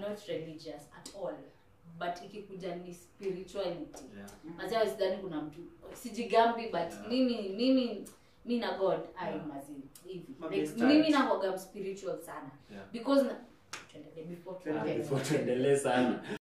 not religious at all but ikikuja ni spirituality Yeah. mazia sidhani kuna mtu sijigambi but Yeah. mimi mimi mi na god yeah. i mazi hivi like, mimi nakoga spiritual sana Yeah. because na, before tuendelee. before tuendelee sana